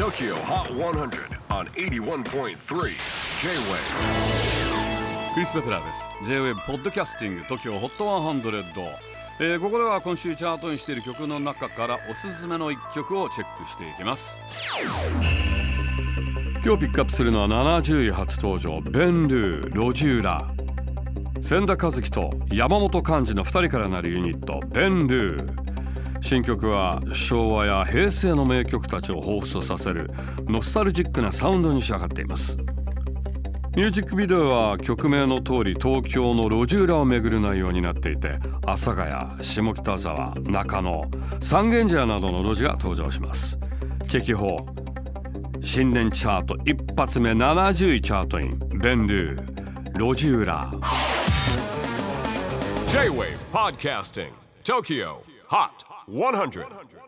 TOKYO HOT 100 on 81.3 J-WAVE クリス・ベプラーです。J-WAVE ポッドキャスティング TOKYO HOT 100、えーここでは今週チャートにしている曲の中からおすすめの一曲をチェックしていきます。今日ピックアップするのは70位初登場ベンルー・ロジューラ。千田和樹と山本寛治の2人からなるユニットベンルー。新曲は昭和や平成の名曲たちを彷彿とさせるノスタルジックなサウンドに仕上がっています。ミュージックビデオは曲名の通り東京の路地裏を巡る内容になっていて阿佐ヶ谷下北沢中野三軒茶屋などの路地が登場します。チェキホー新年チャート一発目70位チャートインベンルー路地裏。J-WAVE PODCASTING TOKYO HOT. 100. 100. 100.